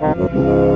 Thank you.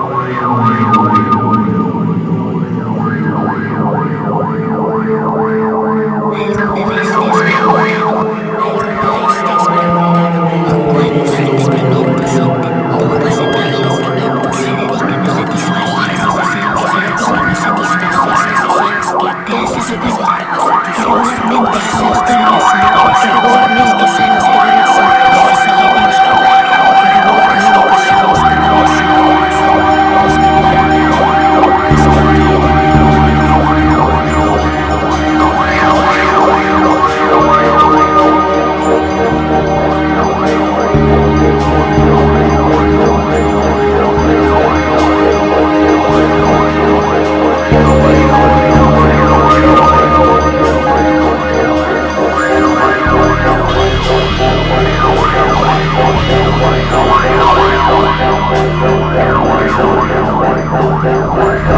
Oi, oi, oi, oi, oi. my God.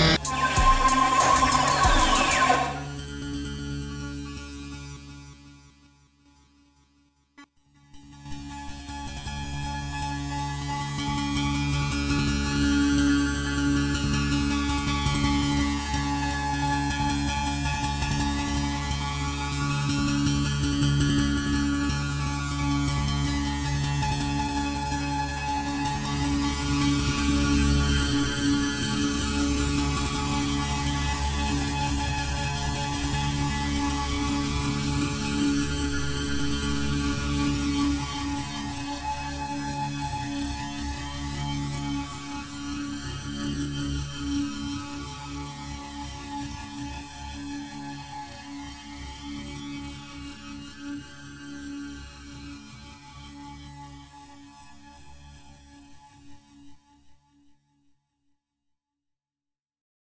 Bye.